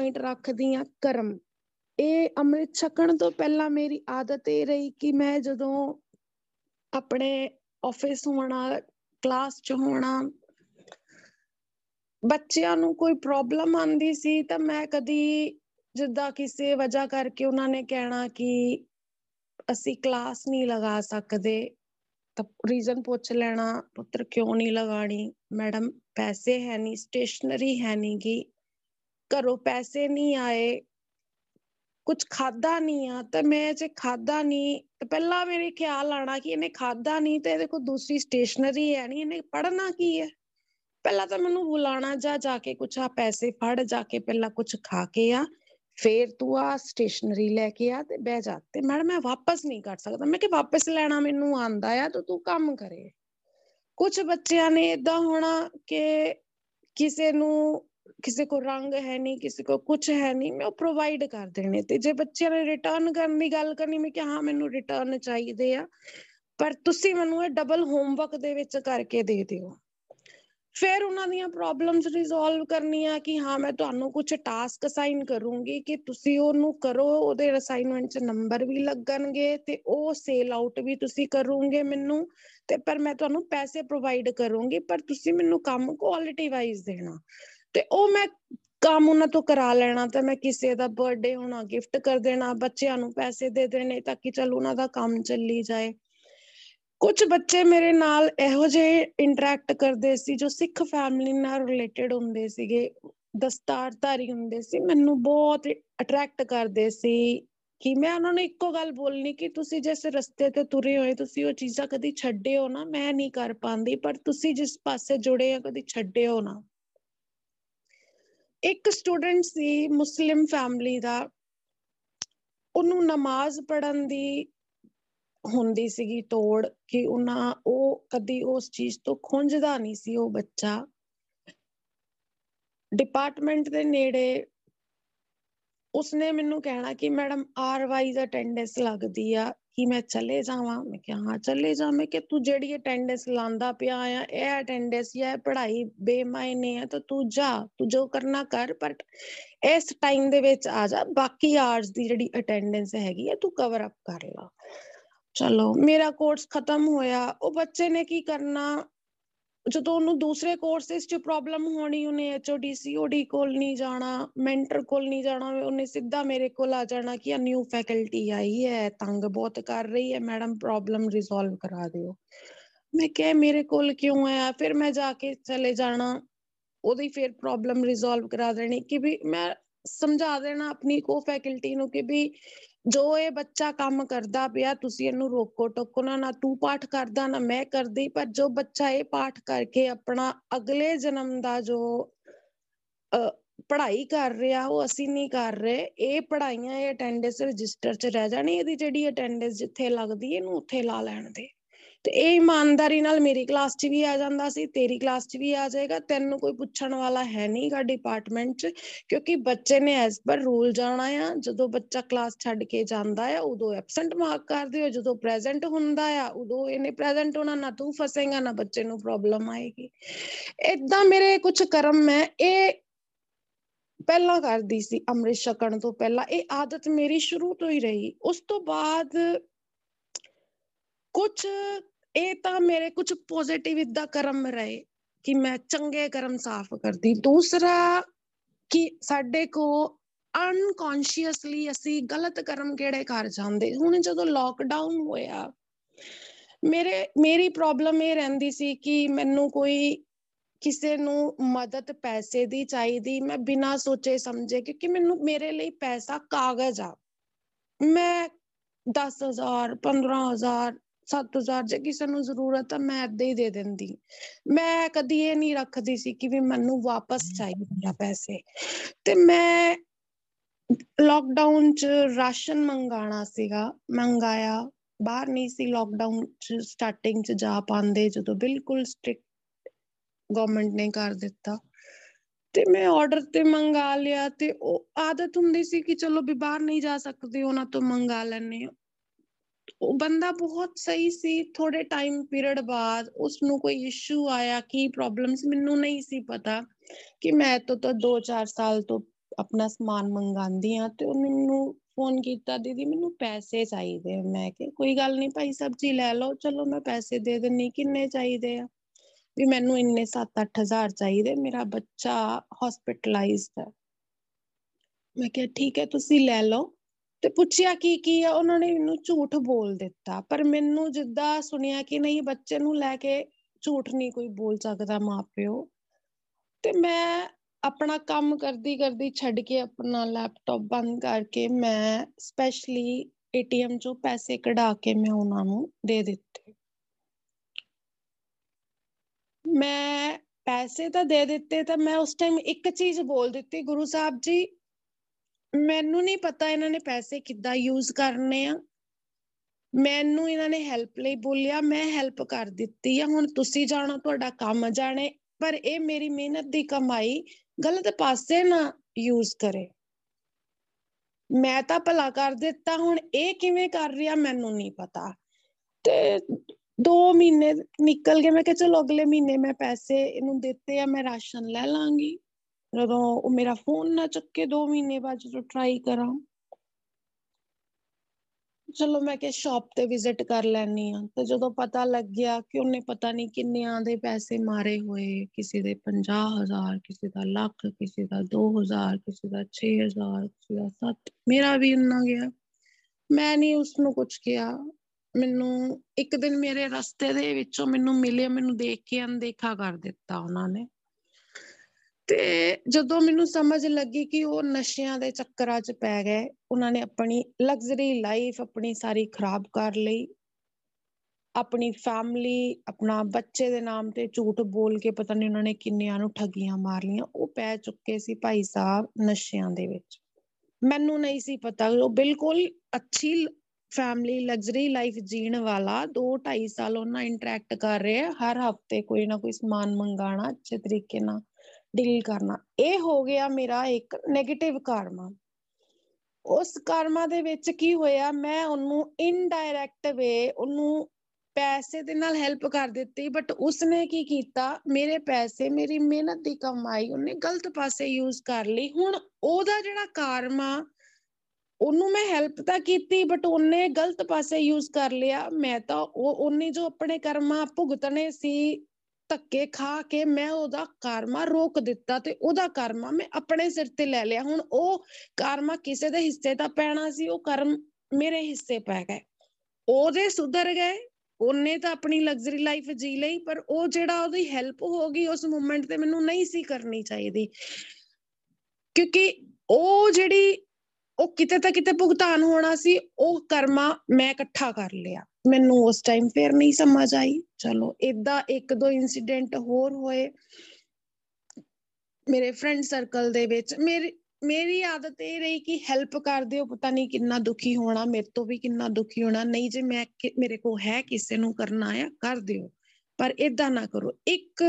Point ਰੱਖਦੀ ਆ ਕਰਮ। ਇਹ ਅੰਮ੍ਰਿਤ ਛਕਣ ਤੋਂ ਪਹਿਲਾਂ ਮੇਰੀ ਆਦਤ ਇਹ ਰਹੀ ਕਿ ਮੈਂ ਜਦੋਂ ਆਪਣੇ ਆਫਿਸ ਹੋਣਾ ਕਲਾਸ 'ਚ ਹੋਣਾ, ਬੱਚਿਆਂ ਨੂੰ ਕੋਈ ਪ੍ਰੋਬਲਮ ਆਂਦੀ ਸੀ ਤਾਂ ਮੈਂ ਕਦੀ ਜਿੱਦਾਂ ਕਿਸੇ ਵਜ੍ਹਾ ਕਰਕੇ ਉਹਨਾਂ ਨੇ ਕਹਿਣਾ ਕਿ ਅਸੀਂ ਕਲਾਸ ਨਹੀਂ ਲਗਾ ਸਕਦੇ, ਤਾਂ ਰੀਜ਼ਨ ਪੁੱਛ ਲੈਣਾ, ਪੁੱਤਰ ਕਿਉਂ ਨਹੀਂ ਲਗਾਣੀ ਮੈਡਮ ਪੈਸੇ ਹੈ ਨਹੀਂ ਸਟੇਸ਼ਨਰੀ ਹੈ ਨਹੀਂ ਗੀ। ਘਰੋਂ ਪੈਸੇ ਨਹੀਂ ਆਏ ਕੁਝ ਖਾਦਾ ਨਹੀਂ ਆ, ਤਾਂ ਮੈਂ ਜੇ ਖਾਦਾ ਨਹੀਂ, ਤਾਂ ਪਹਿਲਾਂ ਮੇਰੇ ਖਿਆਲ ਆਣਾ ਕਿ ਇਹਨੇ ਖਾਦਾ ਨਹੀਂ, ਤੇ ਇਹਦੇ ਕੋਲ ਦੂਸਰੀ ਸਟੇਸ਼ਨਰੀ ਹੈ ਨਹੀਂ, ਇਹਨੇ ਪੜਨਾ ਕੀ ਹੈ? ਪਹਿਲਾਂ ਤਾਂ ਮੈਨੂੰ ਬੁਲਾਣਾ ਜਾ ਜਾ ਕੇ ਕੁਛ ਆ, ਪੈਸੇ ਫੜ, ਜਾ ਕੇ ਪਹਿਲਾਂ ਕੁਝ ਖਾ ਕੇ ਆ, ਫੇਰ ਤੂੰ ਆ ਸਟੇਸ਼ਨਰੀ ਲੈ ਕੇ ਆ ਤੇ ਬਹਿ ਜਾ, ਤੇ ਮੈਡਮ ਮੈਂ ਵਾਪਸ ਨਹੀਂ ਕਰ ਸਕਦਾ, ਮੈਂ ਕਿ ਵਾਪਸ ਲੈਣਾ ਮੈਨੂੰ ਆਂਦਾ ਆ, ਤਾਂ, ਤੂੰ ਕੰਮ ਕਰੇ। ਕੁਝ ਬੱਚਿਆਂ ਨੇ ਇਦਾਂ ਹੋਣਾ ਕਿ ਕਿਸੇ ਨੂੰ ਕਿਸੇ ਕੋ ਰੰਗ ਹੈ ਨਹੀਂ, ਕਿਸੇ ਕੋ ਕੁਝ ਹੈ ਨਹੀਂ, ਮੈਂ ਉਹ ਪ੍ਰੋਵਾਈਡ ਕਰ ਦੇਣੇ ਤੇ ਜੇ ਬੱਚਿਆਂ ਨੇ ਰਿਟਰਨ ਕਰਨ ਦੀ ਗੱਲ ਕਰਨੀ, ਮੈਂ ਕਿ ਹਾਂ, ਮੈਨੂੰ ਰਿਟਰਨ ਚਾਹੀਦੇ ਆ, ਪਰ ਤੁਸੀਂ ਮੈਨੂੰ ਇਹ ਡਬਲ ਹੋਮਵਰਕ ਦੇ ਵਿੱਚ ਕਰਕੇ ਦੇ ਦਿਓ। ਫਿਰ ਉਹਨਾਂ ਦੀਆਂ ਪ੍ਰੋਬਲਮਸ ਰਿਜ਼ੋਲਵ ਕਰਨੀਆਂ ਕਿ ਹਾਂ, ਮੈਂ ਤੁਹਾਨੂੰ ਕੁਝ ਟਾਸਕ ਅਸਾਈਨ ਕਰੂੰਗੀ ਕਿ ਤੁਸੀਂ ਉਹਨੂੰ ਕਰੋ, ਉਹਦੇ ਅਸਾਈਨਮੈਂਟ 'ਚ ਨੰਬਰ ਵੀ ਲੱਗਣਗੇ ਤੇ ਉਹ ਸੇਲ ਆਊਟ ਵੀ ਤੁਸੀਂ ਕਰੋਗੇ ਮੈਨੂੰ ਤੇ ਪਰ ਮੈਂ ਤੁਹਾਨੂੰ ਪੈਸੇ ਪ੍ਰੋਵਾਈਡ ਕਰੂੰਗੀ, ਪਰ ਤੁਸੀਂ ਮੈਨੂੰ ਕੰਮ ਕੁਆਲਿਟੀ ਵਾਈਜ਼ ਦੇਣਾ। ਤੇ ਉਹ ਮੈਂ ਕੰਮ ਉਹਨਾਂ ਤੋਂ ਕਰਾ ਲੈਣਾ ਤਾਂ ਮੈਂ ਕਿਸੇ ਦਾ ਬਰਥਡੇ ਹੋਣਾ ਗਿਫਟ ਕਰ ਦੇਣਾ, ਬੱਚਿਆਂ ਨੂੰ ਪੈਸੇ ਦੇ ਦੇਣੇ ਤਾਂ ਕਿ ਚਲ ਉਹਨਾਂ ਦਾ ਕੰਮ ਚੱਲੀ ਜਾਏ। ਕੁਝ ਬੱਚੇ ਮੇਰੇ ਨਾਲ ਇਹੋ ਜਿਹੇ ਇੰਟਰੈਕਟ ਕਰਦੇ ਸੀ ਜੋ ਸਿੱਖ ਫੈਮਿਲੀ ਨਾਲ ਰਿਲੇਟਡ ਹੁੰਦੇ ਸੀਗੇ, ਦਸਤਾਰਧਾਰੀ ਹੁੰਦੇ ਸੀ, ਮੈਨੂੰ ਬਹੁਤ ਅਟਰੈਕਟ ਕਰਦੇ ਸੀ ਕਿ ਮੈਂ ਉਹਨਾਂ ਨੂੰ ਇੱਕੋ ਗੱਲ ਬੋਲਣੀ ਕਿ ਤੁਸੀਂ ਜਿਸ ਰਸਤੇ ਤੇ ਤੁਰੇ ਹੋਏ, ਤੁਸੀਂ ਉਹ ਚੀਜ਼ਾਂ ਕਦੀ ਛੱਡਿਓ ਨਾ, ਮੈਂ ਨਹੀਂ ਕਰ ਪਾਉਂਦੀ, ਪਰ ਤੁਸੀਂ ਜਿਸ ਪਾਸੇ ਜੁੜੇ ਆ ਕਦੀ ਛੱਡਿਓ ਨਾ। ਇੱਕ ਸਟੂਡੈਂਟ ਸੀ ਮੁਸਲਿਮ ਫੈਮਿਲੀ ਦਾ, ਉਹਨੂੰ ਨਮਾਜ਼ ਪੜਨ ਦੀ ਹੁੰਦੀ ਸੀਗੀ ਤੋੜ ਕਿ ਉਹਨਾਂ ਉਹ ਕਦੀ ਉਸ ਚੀਜ਼ ਤੋਂ ਖੁੰਝਦਾ ਨਹੀਂ ਸੀ ਉਹ ਬੱਚਾ। ਡਿਪਾਰਟਮੈਂਟ ਦੇ ਨੇੜੇ ਉਸਨੇ ਮੈਨੂੰ ਕਹਿਣਾ ਕਿ ਮੈਡਮ ਆਰ ਵਾਈਜ਼ ਅਟੈਂਡੈਂਸ ਲੱਗਦੀ ਆ ਕਿ ਮੈਂ ਚਲੇ ਜਾਵਾਂ ਮੈਂ ਕਿਹਾ ਹਾਂ ਚਲੇ ਜਾ ਮੈਂ ਕਿ ਤੂੰ ਜਿਹੜੀ ਅਟੈਂਡੈਂਸ ਲਾਂਦਾ ਪਿਆ ਆ ਇਹ ਅਟੈਂਡੈਂਸ ਜਾਂ ਪੜ੍ਹਾਈ ਬੇਮਾਇਨੇ ਆ ਤਾਂ ਤੂੰ ਜਾ ਤੂੰ ਜੋ ਕਰਨਾ ਕਰ ਪਰ ਇਸ ਟਾਈਮ ਦੇ ਵਿੱਚ ਆ ਜਾ ਬਾਕੀ ਆਰਸ ਦੀ ਜਿਹੜੀ ਅਟੈਂਡੈਂਸ ਹੈਗੀ ਆ ਤੂੰ ਕਵਰ ਅਪ ਕਰ ਲਾ ਚਲੋ ਮੇਰਾ ਕੋਰਸ ਖਤਮ ਹੋਇਆ ਉਹ ਬੱਚੇ ਨੇ ਕੀ ਕਰਨਾ ਜਦੋਂ ਉਹਨੂੰ ਦੂਸਰੇ ਕੋਰਸਿਸ 'ਚ ਪ੍ਰੋਬਲਮ ਹੋਣੀ, ਉਹਨੇ ਐਚਓਡੀ ਸੀਓਡੀ ਕੋਲ ਨਹੀਂ ਜਾਣਾ ਮੈਂਟਰ ਕੋਲ ਨਹੀਂ ਜਾਣਾ, ਉਹਨੇ ਸਿੱਧਾ ਮੇਰੇ ਕੋਲ ਆ ਜਾਣਾ ਕਿ ਆ ਨਿਊ ਫੈਕਲਟੀ ਆਈ ਹੈ, ਤੰਗ ਬਹੁਤ ਕਰ ਰਹੀ ਹੈ ਮੈਡਮ ਪ੍ਰੋਬਲਮ ਰਿਜ਼ੋਲਵ ਕਰਾ ਦਿਓ। ਮੈਂ ਕਿਹਾ, ਮੇਰੇ ਕੋਲ ਕਿਉਂ ਆਇਆ? ਫਿਰ ਮੈਂ ਜਾ ਕੇ ਚਲੇ ਜਾਣਾ, ਉਹਦੀ ਫਿਰ ਪ੍ਰੋਬਲਮ ਰਿਜ਼ੋਲਵ ਕਰਾ ਦੇਣੀ ਕਿ ਵੀ ਮੈਂ ਸਮਝਾ ਦੇਣਾ ਆਪਣੀ ਕੋ ਫੈਕਲਟੀ ਨੂੰ ਕਿ ਵੀ ਜੋ ਇਹ ਬੱਚਾ ਕੰਮ ਕਰਦਾ ਪਿਆ, ਤੁਸੀਂ ਇਹਨੂੰ ਰੋਕੋ, ਟੋਕੋ ਨਾ ਨਾ ਤੂੰ ਪਾਠ ਕਰਦਾ, ਨਾ ਮੈਂ ਕਰਦੀ, ਪਰ ਜੋ ਬੱਚਾ ਇਹ ਪਾਠ ਕਰਕੇ ਆਪਣਾ ਅਗਲੇ ਜਨਮ ਦਾ ਜੋ ਪੜ੍ਹਾਈ ਕਰ ਰਿਹਾ, ਉਹ ਅਸੀਂ ਨਹੀਂ ਕਰ ਰਹੇ, ਇਹ ਪੜ੍ਹਾਈਆਂ ਇਹ ਅਟੈਂਡੈਂਸ ਰਜਿਸਟਰ 'ਚ ਰਹਿ ਜਾਣੀ, ਇਹਦੀ ਜਿਹੜੀ ਅਟੈਂਡੈਂਸ ਜਿੱਥੇ ਲੱਗਦੀ, ਇਹਨੂੰ ਉੱਥੇ ਲਾ ਲੈਣ ਦੇ। ਤੇ ਇਹ ਇਮਾਨਦਾਰੀ ਨਾਲ ਮੇਰੀ ਕਲਾਸ 'ਚ ਵੀ ਆ ਜਾਂਦਾ ਸੀ, ਤੇਰੀ ਕਲਾਸ 'ਚ ਵੀ ਆ ਜਾਏਗਾ, ਤੈਨੂੰ ਕੋਈ ਪੁੱਛਣ ਵਾਲਾ ਹੈ ਨਹੀਂਗਾ ਡਿਪਾਰਟਮੈਂਟ 'ਚ, ਕਿਉਂਕਿ ਬੱਚੇ ਨੇ ਐਸ ਪਰ ਰੂਲ ਜਾਣਾ ਆ, ਜਦੋਂ ਬੱਚਾ ਕਲਾਸ ਛੱਡ ਕੇ ਜਾਂਦਾ ਆ, ਉਦੋਂ ਐਬਸੈਂਟ ਮਾਰਕ ਕਰ ਦਿਓ ਜਦੋਂ ਪ੍ਰੈਜ਼ੈਂਟ ਹੁੰਦਾ ਆ, ਉਦੋਂ ਇਹਨੇ ਪ੍ਰੈਜ਼ੈਂਟ ਹੋਣਾ, ਨਾ ਤੂੰ ਫਸੇਗਾ, ਨਾ ਬੱਚੇ ਨੂੰ ਪ੍ਰੋਬਲਮ ਆਏਗੀ। ਇਦਾਂ ਮੇਰੇ ਕੁਝ ਕਰਮ ਮੈਂ, ਇਹ ਪਹਿਲਾਂ ਕਰਦੀ ਸੀ ਅੰਮ੍ਰਿਤ ਛਕਣ ਤੋਂ ਪਹਿਲਾਂ, ਇਹ ਆਦਤ ਮੇਰੀ ਸ਼ੁਰੂ ਤੋਂ ਹੀ ਰਹੀ। ਉਸ ਤੋਂ ਬਾਅਦ ਕੁਝ ਇਹ ਤਾਂ ਮੇਰੇ ਕੁਝ ਪੋਜ਼ਿਟਿਵ ਇਦਾਂ ਕਰਮ ਰਹੇ ਕਿ ਮੈਂ ਚੰਗੇ ਕਰਮ ਸਾਫ਼ ਕਰਦੀ। ਦੂਸਰਾ ਕਿ ਸਾਡੇ ਕੋ ਅਨਕੌਂਸ਼ੀਅਸਲੀ ਅਸੀਂ ਗਲਤ ਕਰਮ ਕਿਹੜੇ ਕਰ ਜਾਂਦੇ? ਹੁਣ ਜਦੋਂ ਲੋਕਡਾਊਨ ਹੋਇਆ, ਮੇਰੇ, ਮੇਰੀ ਪ੍ਰੋਬਲਮ ਇਹ ਰਹਿੰਦੀ ਸੀ ਕਿ ਮੈਨੂੰ ਕੋਈ ਕਿਸੇ ਨੂੰ ਮਦਦ ਪੈਸੇ ਦੀ ਚਾਹੀਦੀ। ਮੈਂ ਬਿਨਾਂ ਸੋਚੇ ਸਮਝੇ ਕਿਉਂਕਿ ਮੈਨੂੰ, ਮੇਰੇ ਲਈ ਪੈਸਾ ਕਾਗਜ਼ ਆ। ਮੈਂ 10000 15000 7000 ਜੇ ਕਿਸੇ ਨੂੰ ਜ਼ਰੂਰਤ ਆ ਮੈਂ ਏਦਾਂ ਹੀ ਦੇ ਦਿੰਦੀ। ਮੈਂ ਕਦੀ ਇਹ ਨਹੀਂ ਰੱਖਦੀ ਸੀ ਕਿ ਵੀ ਮੈਨੂੰ ਵਾਪਸ ਚਾਹੀਦੇ ਆ ਪੈਸੇ। ਤੇ ਮੈਂ ਲਾਕਡਾਊਨ ਚ ਰਾਸ਼ਨ ਮੰਗਾਣਾ ਸੀਗਾ, ਮੰਗਾਇਆ। ਬਾਹਰ ਨਹੀਂ ਸੀ ਲਾਕਡਾਊਨ ਚ ਸਟਾਰਟਿੰਗ ਚ ਜਾ ਪਾਉਂਦੇ, ਜਦੋਂ ਬਿਲਕੁਲ ਸਟ੍ਰਿਕਟ ਗਵਰਨਮੈਂਟ ਨੇ ਕਰ ਦਿੱਤਾ। ਤੇ ਮੈਂ ਆਰਡਰ ਤੇ ਮੰਗਾ ਲਿਆ ਤੇ ਉਹ ਆਦਤ ਹੁੰਦੀ ਸੀ ਕਿ ਚਲੋ ਵੀ ਬਾਹਰ ਨਹੀਂ ਜਾ ਸਕਦੇ, ਉਹਨਾਂ ਤੋਂ ਮੰਗਾ ਲੈਣੇ ਉਹ ਬੰਦਾ ਬਹੁਤ ਸਹੀ ਸੀ ਥੋੜੇ ਟਾਈਮ ਪੀਰੀਅਡ ਬਾਅਦ ਉਸ ਨੂੰ ਕੋਈ ਇਸ਼ੂ ਆਇਆ, ਕੀ ਪ੍ਰੋਬਲਮਸ ਮੈਨੂੰ ਨਹੀਂ ਸੀ ਪਤਾ ਕਿ ਮੈਂ ਤੋਂ ਤਾਂ 2-4 ਸਾਲ ਤੋਂ ਆਪਣਾ ਸਮਾਨ ਮੰਗਾਉਂਦੀ ਆ ਤੇ ਉਹਨੇ ਮੈਨੂੰ ਫੋਨ ਕੀਤਾ, ਦੀਦੀ, ਮੈਨੂੰ ਪੈਸੇ ਚਾਹੀਦੇ ਮੈਂ ਕਿਹਾ, ਕੋਈ ਗੱਲ ਨਹੀਂ ਭਾਈ ਸਾਹਿਬ ਜੀ ਲੈ ਲਓ। ਚਲੋ, ਮੈਂ ਪੈਸੇ ਦੇ ਦਿੰਨੀ ਕਿੰਨੇ ਚਾਹੀਦੇ ਆ? ਵੀ ਮੈਨੂੰ ਇੰਨੇ 7-8000 ਚਾਹੀਦੇ। ਮੇਰਾ ਬੱਚਾ ਹਸਪੀਟਲਾਈਜ਼ਡ ਹੈ। ਮੈਂ ਕਿਹਾ, ਠੀਕ ਹੈ, ਤੁਸੀਂ ਲੈ ਲਓ। ਤੇ ਪੁੱਛਿਆ ਕੀ ਕੀ ਆ, ਉਹਨਾਂ ਨੇ ਮੈਨੂੰ ਝੂਠ ਬੋਲ ਦਿੱਤਾ। ਪਰ ਮੈਨੂੰ ਜਿੱਦਾਂ ਸੁਣਿਆ ਕਿ ਨਹੀਂ, ਬੱਚੇ ਨੂੰ ਲੈ ਕੇ ਝੂਠ ਨਹੀਂ ਕੋਈ ਬੋਲ ਸਕਦਾ ਮਾਪਿਓ, ਤੇ ਮੈਂ ਆਪਣਾ ਕੰਮ ਕਰਦੀ ਕਰਦੀ ਛੱਡ ਕੇ ਆਪਣਾ ਲੈਪਟਾਪ ਬੰਦ ਕਰਕੇ ਮੈਂ ਸਪੈਸ਼ਲੀ ਏਟੀਐਮ ਚੋਂ ਪੈਸੇ ਕਢਾ ਕੇ ਮੈਂ ਉਹਨਾਂ ਨੂੰ ਦੇ ਦਿੱਤੇ। ਮੈਂ ਪੈਸੇ ਤਾਂ ਦੇ ਦਿੱਤੇ ਤਾਂ ਮੈਂ ਉਸ ਟਾਈਮ ਇੱਕ ਚੀਜ਼ ਬੋਲ ਦਿੱਤੀ। ਗੁਰੂ ਸਾਹਿਬ ਜੀ ਮੈਨੂੰ ਨਹੀਂ ਪਤਾ ਇਹਨਾਂ ਨੇ ਪੈਸੇ ਕਿੱਦਾਂ ਯੂਜ਼ ਕਰਨੇ ਆ। ਮੈਨੂੰ ਇਹਨਾਂ ਨੇ ਹੈਲਪ ਲਈ ਬੋਲਿਆ, ਮੈਂ ਹੈਲਪ ਕਰ ਦਿੱਤੀ ਆ। ਹੁਣ ਤੁਸੀਂ ਜਾਣੋ, ਤੁਹਾਡਾ ਕੰਮ ਜਾਣੇ, ਪਰ ਇਹ ਮੇਰੀ ਮਿਹਨਤ ਦੀ ਕਮਾਈ ਗਲਤ ਪਾਸੇ ਨਾ ਯੂਜ਼ ਕਰੇ। ਮੈਂ ਤਾਂ ਭਲਾ ਕਰ ਦਿੱਤਾ, ਹੁਣ ਇਹ ਕਿਵੇਂ ਕਰ ਰਿਹਾ ਮੈਨੂੰ ਨਹੀਂ ਪਤਾ। ਤੇ 2 ਮਹੀਨੇ ਨਿਕਲ ਗਏ, ਮੈਂ ਕਿਹਾ ਚਲੋ ਅਗਲੇ ਮਹੀਨੇ ਮੈਂ ਪੈਸੇ ਇਹਨੂੰ ਦਿੱਤੇ ਆ, ਮੈਂ ਰਾਸ਼ਨ ਲੈ ਲਾਂਗੀ। ਜਦੋਂ ਉਹ ਮੇਰਾ ਫੋਨ ਨਾ ਚੱਕੇ 2 ਮਹੀਨੇ ਬਾਅਦ ਜਦੋਂ ਟਰਾਈ ਕਰਾਂ, ਚਲੋ ਮੈਂ ਕਿ ਸ਼ਾਪ ਤੇ ਵਿਜ਼ਿਟ ਕਰ ਲੈਣੀ ਆ ਤੇ ਜਦੋਂ ਪਤਾ ਲੱਗਿਆ ਕਿ ਉਹਨੇ ਪਤਾ ਨਹੀਂ ਕਿੰਨਿਆਂ ਦੇ ਪੈਸੇ ਮਾਰੇ ਹੋਏ, ਕਿਸੇ ਦੇ 50000 ਕਿਸੇ ਦਾ ਲੱਖ, ਕਿਸੇ ਦਾ 2000 ਕਿਸੇ ਦਾ 6000 ਕਿਸੇ ਦਾ 7 ਮੇਰਾ ਵੀ ਇੰਨਾ ਗਿਆ। ਮੈਂ ਨਹੀਂ ਉਸ ਨੂੰ ਕੁਝ ਕਿਹਾ। ਮੈਨੂੰ ਇੱਕ ਦਿਨ ਮੇਰੇ ਰਸਤੇ ਦੇ ਵਿੱਚੋਂ ਮੈਨੂੰ ਮਿਲੇ ਮੈਨੂੰ ਦੇਖ ਕੇ ਅਣਦੇਖਾ ਕਰ ਦਿੱਤਾ ਉਹਨਾਂ ਨੇ। ਤੇ ਜਦੋਂ ਮੈਨੂੰ ਸਮਝ ਲੱਗੀ ਕਿ ਉਹ ਨਸ਼ਿਆਂ ਦੇ ਚੱਕਰਾਂ 'ਚ ਪੈ ਗਏ, ਉਹਨਾਂ ਨੇ ਆਪਣੀ ਲਗਜ਼ਰੀ ਲਾਈਫ ਆਪਣੀ ਸਾਰੀ ਖਰਾਬ ਕਰ ਲਈ। ਆਪਣੀ ਫੈਮਿਲੀ ਆਪਣਾ ਬੱਚੇ ਦੇ ਨਾਮ ਤੇ ਝੂਠ ਬੋਲ ਕੇ ਪਤਾ ਨਹੀਂ ਉਹਨਾਂ ਨੇ ਕਿੰਨਿਆਂ ਨੂੰ ਠੱਗੀਆਂ ਮਾਰ ਲੀਆਂ ਉਹ ਪੈ ਚੁੱਕੇ ਸੀ ਭਾਈ ਸਾਹਿਬ ਨਸ਼ਿਆਂ ਦੇ ਵਿੱਚ। ਮੈਨੂੰ ਨਹੀਂ ਸੀ ਪਤਾ, ਉਹ ਬਿਲਕੁਲ ਅੱਛੀ ਫੈਮਿਲੀ ਲਗਜ਼ਰੀ ਲਾਈਫ ਜੀਣ ਵਾਲਾ 2 2.5 ਸਾਲ ਉਹਨਾਂ ਇੰਟਰੈਕਟ ਕਰ ਰਹੇ ਹਰ ਹਫ਼ਤੇ ਕੋਈ ਨਾ ਕੋਈ ਸਮਾਨ ਮੰਗਾਣਾ ਅੱਛੇ ਤਰੀਕੇ ਨਾਲ ਡੀਲ ਕਰਨਾ। ਇਹ ਹੋ ਗਿਆ ਮੇਰਾ ਇੱਕ 네ਗੇਟਿਵ ਕਾਰਮਾ। ਉਸ ਕਾਰਮਾ ਦੇ ਵਿੱਚ ਕੀ ਹੋਇਆ, ਮੈਂ ਉਹਨੂੰ ਇਨਡਾਇਰੈਕਟ ਵੇ ਉਹਨੂੰ ਪੈਸੇ ਦੇ ਨਾਲ ਹੈਲਪ ਕਰ ਦਿੱਤੀ ਬਟ ਉਸਨੇ ਕੀ ਕੀਤਾ, ਮੇਰੇ ਪੈਸੇ, ਮੇਰੀ ਮਿਹਨਤ ਦੀ ਕਮਾਈ ਉਹਨੇ ਗਲਤ ਪਾਸੇ ਯੂਜ਼ ਕਰ ਲਈ। ਹੁਣ ਉਹਦਾ ਜਿਹੜਾ ਕਾਰਮਾ, ਉਹਨੂੰ ਮੈਂ ਹੈਲਪ ਤਾਂ ਕੀਤੀ ਬਟ ਉਹਨੇ ਗਲਤ ਪਾਸੇ ਯੂਜ਼ ਕਰ ਲਿਆ। ਮੈਂ ਤਾਂ ਉਹ, ਉਹਨੇ ਜੋ ਆਪਣੇ ਕਰਮਾ ਭੁਗਤਣੇ ਸੀ ਧੱਕੇ ਖਾ ਕੇ ਮੈਂ ਉਹਦਾ ਕਰਮਾ ਰੋਕ ਦਿੱਤਾ ਤੇ ਉਹਦਾ ਕਰਮਾ ਮੈਂ ਆਪਣੇ ਸਿਰ ਤੇ ਲੈ ਲਿਆ। ਹੁਣ ਉਹ ਕਰਮਾ ਕਿਸੇ ਦੇ ਹਿੱਸੇ ਦਾ ਪੈਣਾ ਸੀ, ਉਹ ਕਰਮ ਮੇਰੇ ਹਿੱਸੇ ਪੈ ਗਏ। ਉਹਦੇ ਸੁਧਰ ਗਏ, ਉਹਨੇ ਤਾਂ ਆਪਣੀ ਲਗਜ਼ਰੀ ਲਾਈਫ ਜੀ ਲਈ, ਪਰ ਉਹ ਜਿਹੜਾ ਉਹਦੀ ਹੈਲਪ ਹੋ ਗਈ, ਉਸ ਮੂਮੈਂਟ ਤੇ ਮੈਨੂੰ ਨਹੀਂ ਸੀ ਕਰਨੀ ਚਾਹੀਦੀ। ਕਿਉਂਕਿ ਉਹ ਜਿਹੜੀ ਉਹ ਕਿਤੇ ਤਾਂ ਕਿਤੇ ਭੁਗਤਾਨ ਹੋਣਾ ਸੀ, ਉਹ ਕਰਮਾ ਮੈਂ ਇਕੱਠਾ ਕਰ ਲਿਆ। ਮੈਨੂੰ ਉਸ ਟਾਈਮ ਫੇਰ ਨਹੀਂ ਸਮਝ ਆਈ। ਚਲੋ ਇਦਾਂ ਇੱਕ ਦੋ ਇਨਸੀਡੈਂਟ ਹੋਰ ਹੋਏ। ਮੇਰੇ ਫਰੈਂਡ ਸਰਕਲ ਦੇ ਵਿੱਚ ਮੇਰੀ ਮੇਰੀ ਆਦਤ ਇਹ ਰਹੀ ਕਿ ਹੈਲਪ ਕਰ ਦਿਓ, ਪਤਾ ਨਹੀਂ ਕਿੰਨਾ ਦੁਖੀ ਹੋਣਾ, ਮੇਰੇ ਤੋਂ ਵੀ ਕਿੰਨਾ ਦੁਖੀ ਹੋਣਾ। ਨਹੀਂ ਜੇ ਮੈਂ ਮੇਰੇ ਕੋ ਹੈ ਕਿਸੇ ਨੂੰ ਕਰਨਾ ਆ, ਕਰ ਦਿਓ। ਪਰ ਇਦਾਂ ਨਾ ਕਰੋ। ਇੱਕ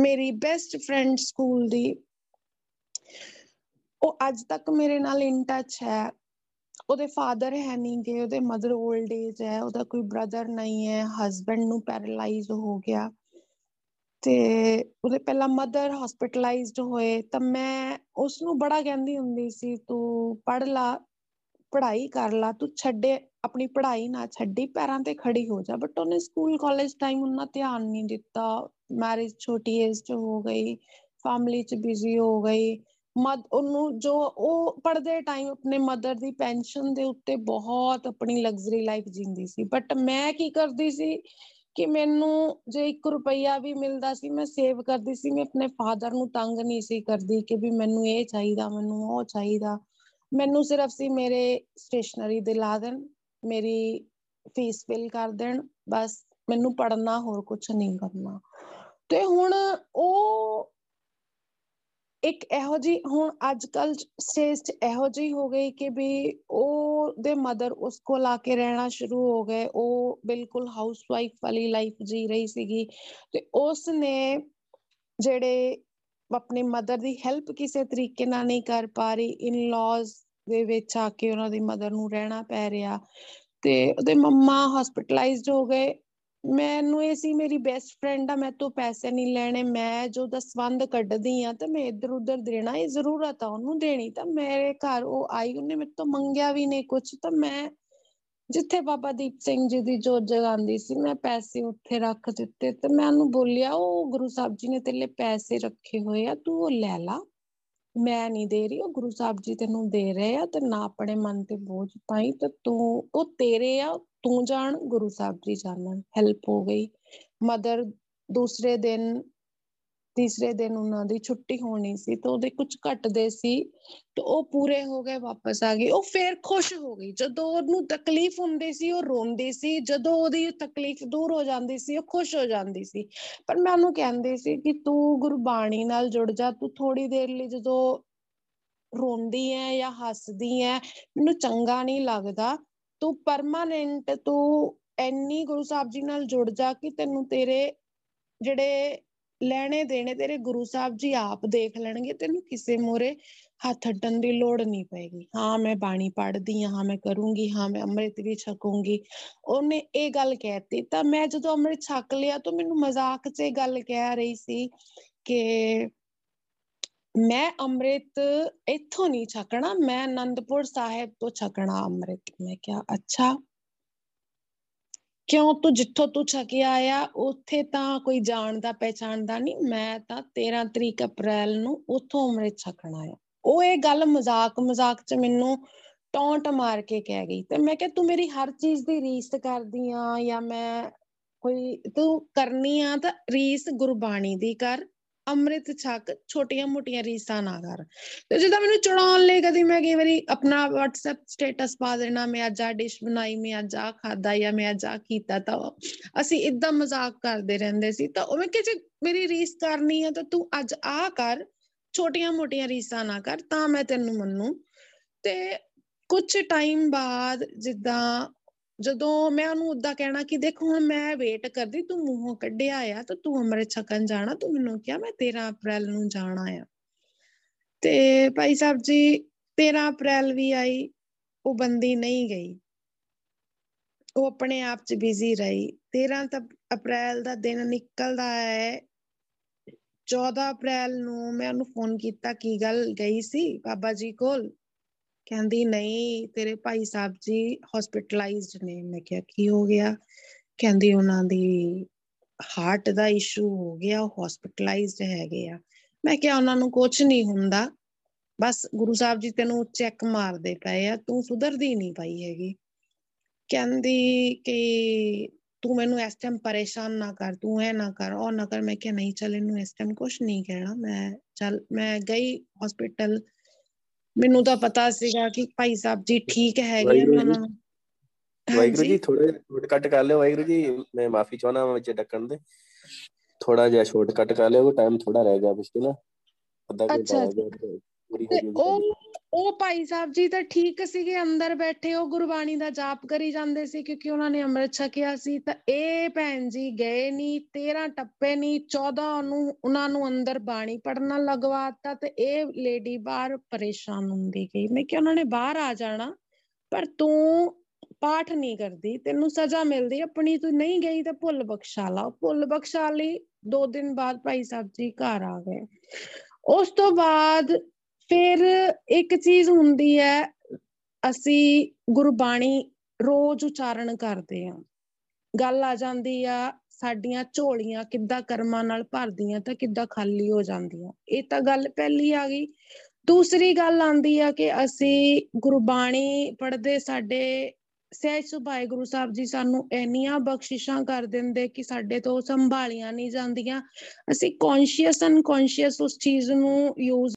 ਮੇਰੀ ਬੈਸਟ ਫਰੈਂਡ ਸਕੂਲ ਦੀ ਉਹ ਅੱਜ ਤੱਕ ਮੇਰੇ ਨਾਲ ਇਨ ਟੱਚ ਹੈ। ਉਹਦੇ ਫਾਦਰ ਹੈ ਨਹੀਂ ਗਏ ਉਹਦੇ ਮਦਰ 올ਡ ਏਜ ਹੈ, ਉਹਦਾ ਕੋਈ ਬ੍ਰਦਰ ਨਹੀਂ ਹੈ ਹਸਬੰਡ ਨੂੰ ਪੈਰਲਾਈਜ਼ ਹੋ ਗਿਆ। ਤੇ ਉਹਦੇ ਪਹਿਲਾਂ ਮਦਰ ਹਸਪੀਟਲਾਈਜ਼ਡ ਹੋਏ, ਤਾਂ ਮੈਂ ਉਸ ਨੂੰ ਬੜਾ ਕਹਿੰਦੀ ਹੁੰਦੀ ਸੀ, ਤੂੰ ਪੜ ਲਾ, ਪੜ੍ਹਾਈ ਕਰ ਲਾ, ਤੂੰ ਛੱਡੇ, ਆਪਣੀ ਪੜ੍ਹਾਈ ਨਾ ਛੱਡੀ, ਪੈਰਾਂ ਤੇ ਖੜੀ ਹੋ ਜਾ। ਬਟ ਉਹਨੇ ਸਕੂਲ ਕਾਲਜ ਟਾਈਮ ਉਹਨਾਂ ਧਿਆਨ ਨਹੀਂ ਦਿੱਤਾ। ਮੈਰਿਜ ਛੋਟੀ ਏਜ 'ਚ ਹੋ ਗਈ ਫੈਮਿਲੀ 'ਚ ਬਿਜ਼ੀ ਹੋ ਗਈ। ਮਦ, ਉਹਨੂੰ ਜੋ ਉਹ ਪੜਦੇ ਟਾਈਮ ਆਪਣੇ ਮਦਰ ਦੀ ਪੈਨਸ਼ਨ ਦੇ ਉੱਤੇ ਬਹੁਤ ਆਪਣੀ ਲਗਜ਼ਰੀ ਲਾਈਫ ਜਿੰਦੀ ਸੀ। ਬਟ ਮੈਂ ਕੀ ਕਰਦੀ ਸੀ ਕਿ ਮੈਨੂੰ ਜੇ 1 ਰੁਪਈਆ ਵੀ ਮਿਲਦਾ ਸੀ, ਮੈਂ ਸੇਵ ਕਰਦੀ ਸੀ। ਮੈਂ ਆਪਣੇ ਫਾਦਰ ਨੂੰ ਤੰਗ ਨਹੀਂ ਸੀ ਕਰਦੀ ਕਿ ਵੀ ਮੈਨੂੰ ਇਹ ਚਾਹੀਦਾ, ਮੈਨੂੰ ਉਹ ਚਾਹੀਦਾ। ਮੈਨੂੰ ਸਿਰਫ ਸੀ ਮੇਰੇ ਸਟੇਸ਼ਨਰੀ ਦੇ ਲਾ ਦੇਣ, ਮੇਰੀ ਫੀਸ ਫਿਲ ਕਰ ਦੇਣ, ਬਸ। ਮੈਨੂੰ ਪੜਨਾ ਹੋਰ ਕੁਝ ਨਹੀਂ ਕਰਨਾ। ਤੇ ਹੁਣ ਉਹ ਇੱਕ ਇਹੋ ਜੀ ਹੁਣ ਅੱਜ ਕੱਲ ਸਟੇਜ 'ਚ ਇਹੋ ਜਿਹੀ ਹੋ ਗਈ ਕਿ ਵੀ ਉਹ ਦੇ ਮਦਰ ਉਸ ਕੋਲ ਆ ਕੇ ਰਹਿਣਾ ਸ਼ੁਰੂ ਹੋ ਗਏ। ਉਹ ਬਿਲਕੁਲ ਹਾਊਸ ਵਾਈਫ ਵਾਲੀ ਲਾਈਫ ਜੀ ਰਹੀ ਸੀਗੀ ਤੇ ਉਸ ਨੇ ਜਿਹੜੇ ਆਪਣੀ ਮਦਰ ਦੀ ਹੈਲਪ ਕਿਸੇ ਤਰੀਕੇ ਨਾਲ ਨਹੀਂ ਕਰ ਪਾ ਰਹੀ ਇਨ ਲਾਜ਼ ਦੇ ਵਿੱਚ ਆ ਕੇ ਉਹਨਾਂ ਦੀ ਮਦਰ ਨੂੰ ਰਹਿਣਾ ਪੈ ਰਿਹਾ ਤੇ ਉਹਦੇ ਮੰਮਾ ਹਸਪੀਟਲਾਈਜ਼ਡ ਹੋ ਗਏ। ਮੈਨੂੰ ਇਹ ਸੀ ਮੇਰੀ ਬੈਸਟ ਫਰੈਂਡ ਆ, ਮੈਂ ਤੋਂ ਪੈਸੇ ਨਹੀਂ ਲੈਣੇ, ਮੈਂ ਜੋ ਦਸਵੰਦ ਕੱਢਦੀ ਆ, ਤੇ ਮੈਂ ਇੱਧਰ ਉੱਧਰ ਦੇਣਾ, ਇਹ ਜ਼ਰੂਰਤ ਆ ਉਹਨੂੰ ਦੇਣੀ, ਤਾਂ ਮੇਰੇ ਘਰ ਉਹ ਆਈ, ਉਹਨੇ ਮੇਰੇ ਤੋਂ ਮੰਗਿਆ ਵੀ ਨਹੀਂ ਕੁਝ ਤਾਂ ਮੈਂ ਜਿੱਥੇ ਬਾਬਾ ਦੀਪ ਸਿੰਘ ਜੀ ਦੀ ਜੋਤ ਜਗਾਉਂਦੀ ਸੀ, ਮੈਂ ਪੈਸੇ ਉੱਥੇ ਰੱਖ ਦਿੱਤੇ, ਤੇ ਮੈਂ ਉਹਨੂੰ ਬੋਲਿਆ, ਉਹ ਗੁਰੂ ਸਾਹਿਬ ਜੀ ਨੇ ਤੇਰੇ ਲਈ ਪੈਸੇ ਰੱਖੇ ਹੋਏ ਆ, ਤੂੰ ਉਹ ਲੈ ਲਾ, ਮੈਂ ਨਹੀਂ ਦੇ ਰਹੀ, ਉਹ ਗੁਰੂ ਸਾਹਿਬ ਜੀ ਤੈਨੂੰ ਦੇ ਰਹੇ ਆ, ਤੇ ਨਾ ਆਪਣੇ ਮਨ ਤੇ ਬੋਝ ਪਾਈ, ਤੇ ਤੂੰ, ਉਹ ਤੇਰੇ ਆ ਤੂੰ ਜਾਣ, ਗੁਰੂ ਸਾਹਿਬ ਜੀ ਜਾਣਨ ਹੈਲਪ ਹੋ ਗਈ। ਮਦਰ ਦੂਸਰੇ ਦਿਨ, ਤੀਸਰੇ ਦਿਨ ਉਹਨਾਂ ਦੀ ਛੁੱਟੀ ਹੋਣੀ ਸੀ ਤੇ ਉਹਦੇ ਕੁਝ ਘਟਦੇ ਸੀ ਤੇ ਉਹ ਪੂਰੇ ਹੋ ਗਏ, ਵਾਪਸ ਆ ਗਏ ਉਹ ਫੇਰ ਖੁਸ਼ ਹੋ ਗਈ। ਜਦੋਂ ਉਹਨੂੰ ਤਕਲੀਫ ਹੁੰਦੀ ਸੀ, ਉਹ ਰੋਂਦੀ ਸੀ। ਜਦੋਂ ਉਹਦੀ ਤਕਲੀਫ ਦੂਰ ਹੋ ਜਾਂਦੀ ਸੀ, ਉਹ ਖੁਸ਼ ਹੋ ਜਾਂਦੀ ਸੀ। ਪਰ ਮੈਂ ਉਹਨੂੰ ਕਹਿੰਦੀ ਸੀ ਕਿ ਤੂੰ ਗੁਰਬਾਣੀ ਨਾਲ ਜੁੜ ਜਾ। ਤੂੰ ਥੋੜੀ ਦੇਰ ਲਈ ਜਦੋਂ ਰੋਂਦੀ ਐ ਜਾਂ ਹੱਸਦੀ ਐ, ਮੈਨੂੰ ਚੰਗਾ ਨਹੀਂ ਲੱਗਦਾ। ਤੂੰ ਪਰਮਾਨੈਂਟ ਤੂੰ ਐਨੀ ਗੁਰੂ ਸਾਹਿਬ ਜੀ ਨਾਲ ਜੁੜ ਜਾ ਕਿ ਤੈਨੂੰ ਤੇਰੇ ਜਿਹੜੇ ਲੈਣੇ ਦੇਣੇ ਤੇਰੇ ਗੁਰੂ ਸਾਹਿਬ ਜੀ ਆਪ ਦੇਖ ਲੈਣਗੇ, ਤੈਨੂੰ ਕਿਸੇ ਮੋਰੇ ਹੱਥ ਅੱਡਣ ਦੀ ਲੋੜ ਨਹੀਂ ਪਏਗੀ। ਹਾਂ, ਮੈਂ ਬਾਣੀ ਪੜ੍ਹਦੀ ਹਾਂ ਮੈਂ ਕਰੂੰਗੀ, ਹਾਂ, ਮੈਂ ਅੰਮ੍ਰਿਤ ਵੀ ਛਕੂੰਗੀ। ਉਹਨੇ ਇਹ ਗੱਲ ਕਹਿਤੀ ਤਾਂ ਮੈਂ ਜਦੋਂ ਅੰਮ੍ਰਿਤ ਛਕ ਲਿਆ ਤਾਂ ਮੈਨੂੰ ਮਜ਼ਾਕ 'ਚ ਇਹ ਗੱਲ ਕਹਿ ਰਹੀ ਸੀ ਕਿ ਮੈਂ ਅੰਮ੍ਰਿਤ ਇੱਥੋਂ ਨਹੀਂ ਛਕਣਾ, ਮੈਂ ਆਨੰਦਪੁਰ ਸਾਹਿਬ ਤੋਂ ਛਕਣਾ ਅੰਮ੍ਰਿਤ। ਮੈਂ ਕਿਹਾ, ਅੱਛਾ। ਕਿਉਂ? ਤੂੰ ਜਿੱਥੋਂ ਤੂੰ ਛਕਿਆ ਆ, ਉੱਥੇ ਤਾਂ ਕੋਈ ਜਾਣਦਾ ਪਹਿਚਾਣਦਾ ਨਹੀਂ। ਮੈਂ ਤਾਂ 13 ਤਰੀਕ ਅਪ੍ਰੈਲ ਨੂੰ ਉੱਥੋਂ ਅੰਮ੍ਰਿਤ ਛਕਣਾ ਆ। ਉਹ ਇਹ ਗੱਲ ਮਜ਼ਾਕ ਮਜ਼ਾਕ 'ਚ ਮੈਨੂੰ ਟੌਂਟ ਮਾਰ ਕੇ ਕਹਿ ਗਈ। ਤੇ ਮੈਂ ਕਿਹਾ, ਤੂੰ ਮੇਰੀ ਹਰ ਚੀਜ਼ ਦੀ ਰੀਸ ਕਰਦੀ ਆ ਜਾਂ ਮੈਂ ਕੋਈ ਤੂੰ ਕਰਨੀ ਆ ਤਾਂ ਰੀਸ ਗੁਰਬਾਣੀ ਦੀ ਕਰ। ਅੰਮ੍ਰਿਤ ਛਕ, ਛੋਟੀਆਂ ਮੋਟੀਆਂ ਰੀਸਾਂ ਨਾ ਕਰ। ਤੇ ਜਦੋਂ ਮੈਨੂੰ ਚੜਾਉਣ ਲਈ ਕਦੀ ਮੈਂ ਕਈ ਵਾਰੀ ਆਪਣਾ WhatsApp ਸਟੇਟਸ ਪਾ ਦੇਣਾ, ਮੈਂ ਅੱਜ ਆ ਡਿਸ਼ ਬਣਾਈ, ਮੈਂ ਅੱਜ ਆ ਖਾਦਾ ਜਾਂ ਮੈਂ ਅੱਜ ਆ ਕੀਤਾ, ਤਾਂ ਅਸੀਂ ਇਦਾਂ ਮਜ਼ਾਕ ਕਰਦੇ ਰਹਿੰਦੇ ਸੀ। ਤਾਂ ਉਹ ਮੈਂ ਕਿ ਜੇ ਮੇਰੀ ਰੀਸ ਕਰਨੀ ਹੈ ਤਾਂ ਤੂੰ ਅੱਜ ਆ ਕਰ, ਛੋਟੀਆਂ ਮੋਟੀਆਂ ਰੀਸਾਂ ਨਾ ਕਰ, ਤਾਂ ਮੈਂ ਤੈਨੂੰ ਮੰਨੂ। ਤੇ ਕੁਝ ਟਾਈਮ ਬਾਅਦ ਜਿੱਦਾਂ ਜਦੋਂ ਮੈਂ ਉਹਨੂੰ ਉਦਾਂ ਕਹਿਣਾ ਕਿ ਦੇਖ ਹੁਣ ਮੈਂ ਵੇਟ ਕਰਦੀ, ਤੂੰ ਮੂੰਹੋਂ ਕੱਢਿਆ ਆ ਤਾਂ ਤੂੰ ਅੰਮ੍ਰਿਤ ਛਕਣ ਜਾਣਾ, ਤੂੰ ਮੈਨੂੰ ਕਿਹਾ ਮੈਂ 13 ਅਪ੍ਰੈਲ ਨੂੰ ਜਾਣਾ ਆ। ਤੇ ਭਾਈ ਸਾਹਿਬ ਜੀ 13 ਅਪ੍ਰੈਲ ਵੀ ਆਈ, ਉਹ ਬੰਦੀ ਨਹੀਂ ਗਈ। ਉਹ ਆਪਣੇ ਆਪ 'ਚ ਬਿਜ਼ੀ ਰਹੀ। 13 ਅਪ੍ਰੈਲ ਦਾ ਦਿਨ ਨਿਕਲਦਾ ਹੈ। 14 ਅਪ੍ਰੈਲ ਨੂੰ ਮੈਂ ਉਹਨੂੰ ਫੋਨ ਕੀਤਾ, ਕੀ ਗੱਲ ਗਈ ਸੀ ਬਾਬਾ ਜੀ ਕੋਲ? ਕਹਿੰਦੀ, ਨਹੀਂ, ਤੇਰੇ ਭਾਈ ਸਾਹਿਬ ਜੀ ਹਸਪੀਟਲਾਈਜ਼ਡ ਨੇ। ਮੈਂ ਕਿਹਾ, ਕੀ ਹੋ ਗਿਆ? ਕਹਿੰਦੀ, ਉਹਨਾਂ ਦੀ ਹਾਰਟ ਦਾ ਇਸ਼ੂ ਹੋ ਗਿਆ, ਉਹ ਹਸਪੀਟਲਾਈਜ਼ਡ ਹੈਗੇ ਆ। ਮੈਂ ਕਿਹਾ, ਉਹਨਾਂ ਨੂੰ ਕੁਝ ਨਹੀਂ ਹੁੰਦਾ। ਬਸ ਗੁਰੂ ਸਾਹਿਬ ਜੀ ਤੈਨੂੰ ਚੈੱਕ ਮਾਰਦੇ ਪਏ ਆ, ਤੂੰ ਸੁਧਰਦੀ ਨਹੀਂ ਪਈ ਹੈਗੀ। ਕਹਿੰਦੀ ਕਿ, ਤੂੰ ਮੈਨੂੰ ਇਸ ਟਾਈਮ ਪਰੇਸ਼ਾਨ ਨਾ ਕਰ, ਤੂੰ ਇਹ ਨਾ ਕਰ, ਉਹ ਨਾ ਕਰ। ਮੈਂ ਕਿਹਾ, ਨਹੀਂ, ਚੱਲ, ਇਹਨੂੰ ਇਸ ਟਾਈਮ ਕੁਝ ਨਹੀਂ ਕਹਿਣਾ। ਮੈਂ ਚੱਲ, ਮੈਂ ਗਈ ਹਸਪੀਟਲ ਮੈਨੂੰ ਤਾਂ ਪਤਾ ਸੀਗਾ ਕਿ ਭਾਈ ਸਾਹਿਬ ਜੀ ਠੀਕ ਹੈਗੇ ਉਹਨਾਂ ਨੂੰ। ਵਾਹਿਗੁਰੂ ਜੀ ਥੋੜਾ ਸ਼ੋਰਟ ਕੱਟ ਕਰ ਲਿਓ ਵਾਹਿਗੁਰੂ ਜੀ। ਮੈਂ ਮਾਫੀ ਚਾਹਣਾ ਵਿੱਚ ਡੱਕਣ ਦੇ। ਥੋੜਾ ਜਿਹਾ ਸ਼ੋਰਟ ਕੱਟ ਕਰ ਲਿਓ ਟਾਈਮ ਥੋੜਾ ਰਹਿ ਗਿਆ ਪਿਛਲੇ ਨਾ। ਅੱਧਾ ਘੰਟਾ ਰਹਿ ਗਿਆ ਉਹ ਉਹ ਭਾਈ ਸਾਹਿਬ ਜੀ ਤਾਂ ਠੀਕ ਸੀਗੇ, ਅੰਦਰ ਬੈਠੇ ਉਹ ਗੁਰਬਾਣੀ ਦਾ ਜਾਪ ਕਰੀ ਜਾਂਦੇ ਸੀ ਕਿਉਂਕਿ ਉਹਨਾਂ ਨੇ ਅੰਮ੍ਰਿਤ ਛਕਿਆ ਸੀ। ਤਾਂ ਇਹ ਭੈਣ ਜੀ ਗਏ ਨਹੀਂ 13 ਟੱਪੇ ਨਹੀਂ 14 ਨੂੰ ਉਹਨਾਂ ਨੂੰ ਅੰਦਰ ਬਾਣੀ ਪੜਨਾ ਲਗਵਾਤਾ ਤੇ ਇਹ ਲੇਡੀ ਬਾਹਰ ਪਰੇਸ਼ਾਨ ਹੁੰਦੀ ਗਈ। ਮੈਂ ਕਿ ਉਹਨਾਂ ਨੇ ਬਾਹਰ ਆ ਜਾਣਾ, ਪਰ ਤੂੰ ਪਾਠ ਨਹੀਂ ਕਰਦੀ, ਤੈਨੂੰ ਸਜ਼ਾ ਮਿਲਦੀ, ਆਪਣੀ ਤੂੰ ਨਹੀਂ ਗਈ ਤਾਂ ਭੁੱਲ ਬਖਸ਼ਾ ਲਾ। ਭੁੱਲ ਬਖਸ਼ਾ ਲਈ ਦੋ ਦਿਨ ਬਾਅਦ ਭਾਈ ਸਾਹਿਬ ਜੀ ਘਰ ਆ ਗਏ। ਉਸ ਤੋਂ ਬਾਅਦ ਫਿਰ ਇੱਕ ਚੀਜ਼ ਹੁੰਦੀ ਹੈ, ਅਸੀਂ ਗੁਰਬਾਣੀ ਰੋਜ਼ ਉਚਾਰਨ ਕਰਦੇ ਆ ਗੱਲ ਆ ਜਾਂਦੀ ਆ, ਸਾਡੀਆਂ ਝੋਲੀਆਂ ਕਿੱਦਾਂ ਕਰਮਾਂ ਨਾਲ ਭਰਦੀਆਂ ਤਾਂ ਕਿੱਦਾਂ ਖਾਲੀ ਹੋ ਜਾਂਦੀਆਂ। ਇਹ ਤਾਂ ਗੱਲ ਪਹਿਲੀ ਆ ਗਈ। ਦੂਸਰੀ ਗੱਲ ਆਂਦੀ ਆ ਕਿ ਅਸੀਂ ਗੁਰਬਾਣੀ ਪੜ੍ਹਦੇ ਸਾਡੇ ਸਹਿਜ ਸੁਭਾਏ ਗੁਰੂ ਸਾਹਿਬ ਜੀ ਸਾਨੂੰ ਇੰਨੀਆਂ ਬਖਸ਼ਿਸ਼ਾਂ ਕਰ ਦਿੰਦੇ ਕਿ ਸਾਡੇ ਤੋਂ ਸੰਭਾਲੀਆਂ ਨਹੀਂ ਜਾਂਦੀਆਂ। ਅਸੀਂ ਕੌਨਸ਼ੀਅਸ ਅਨਕੌਨਸ਼ੀਅਸ ਉਸ ਚੀਜ਼ ਨੂੰ ਯੂਜ਼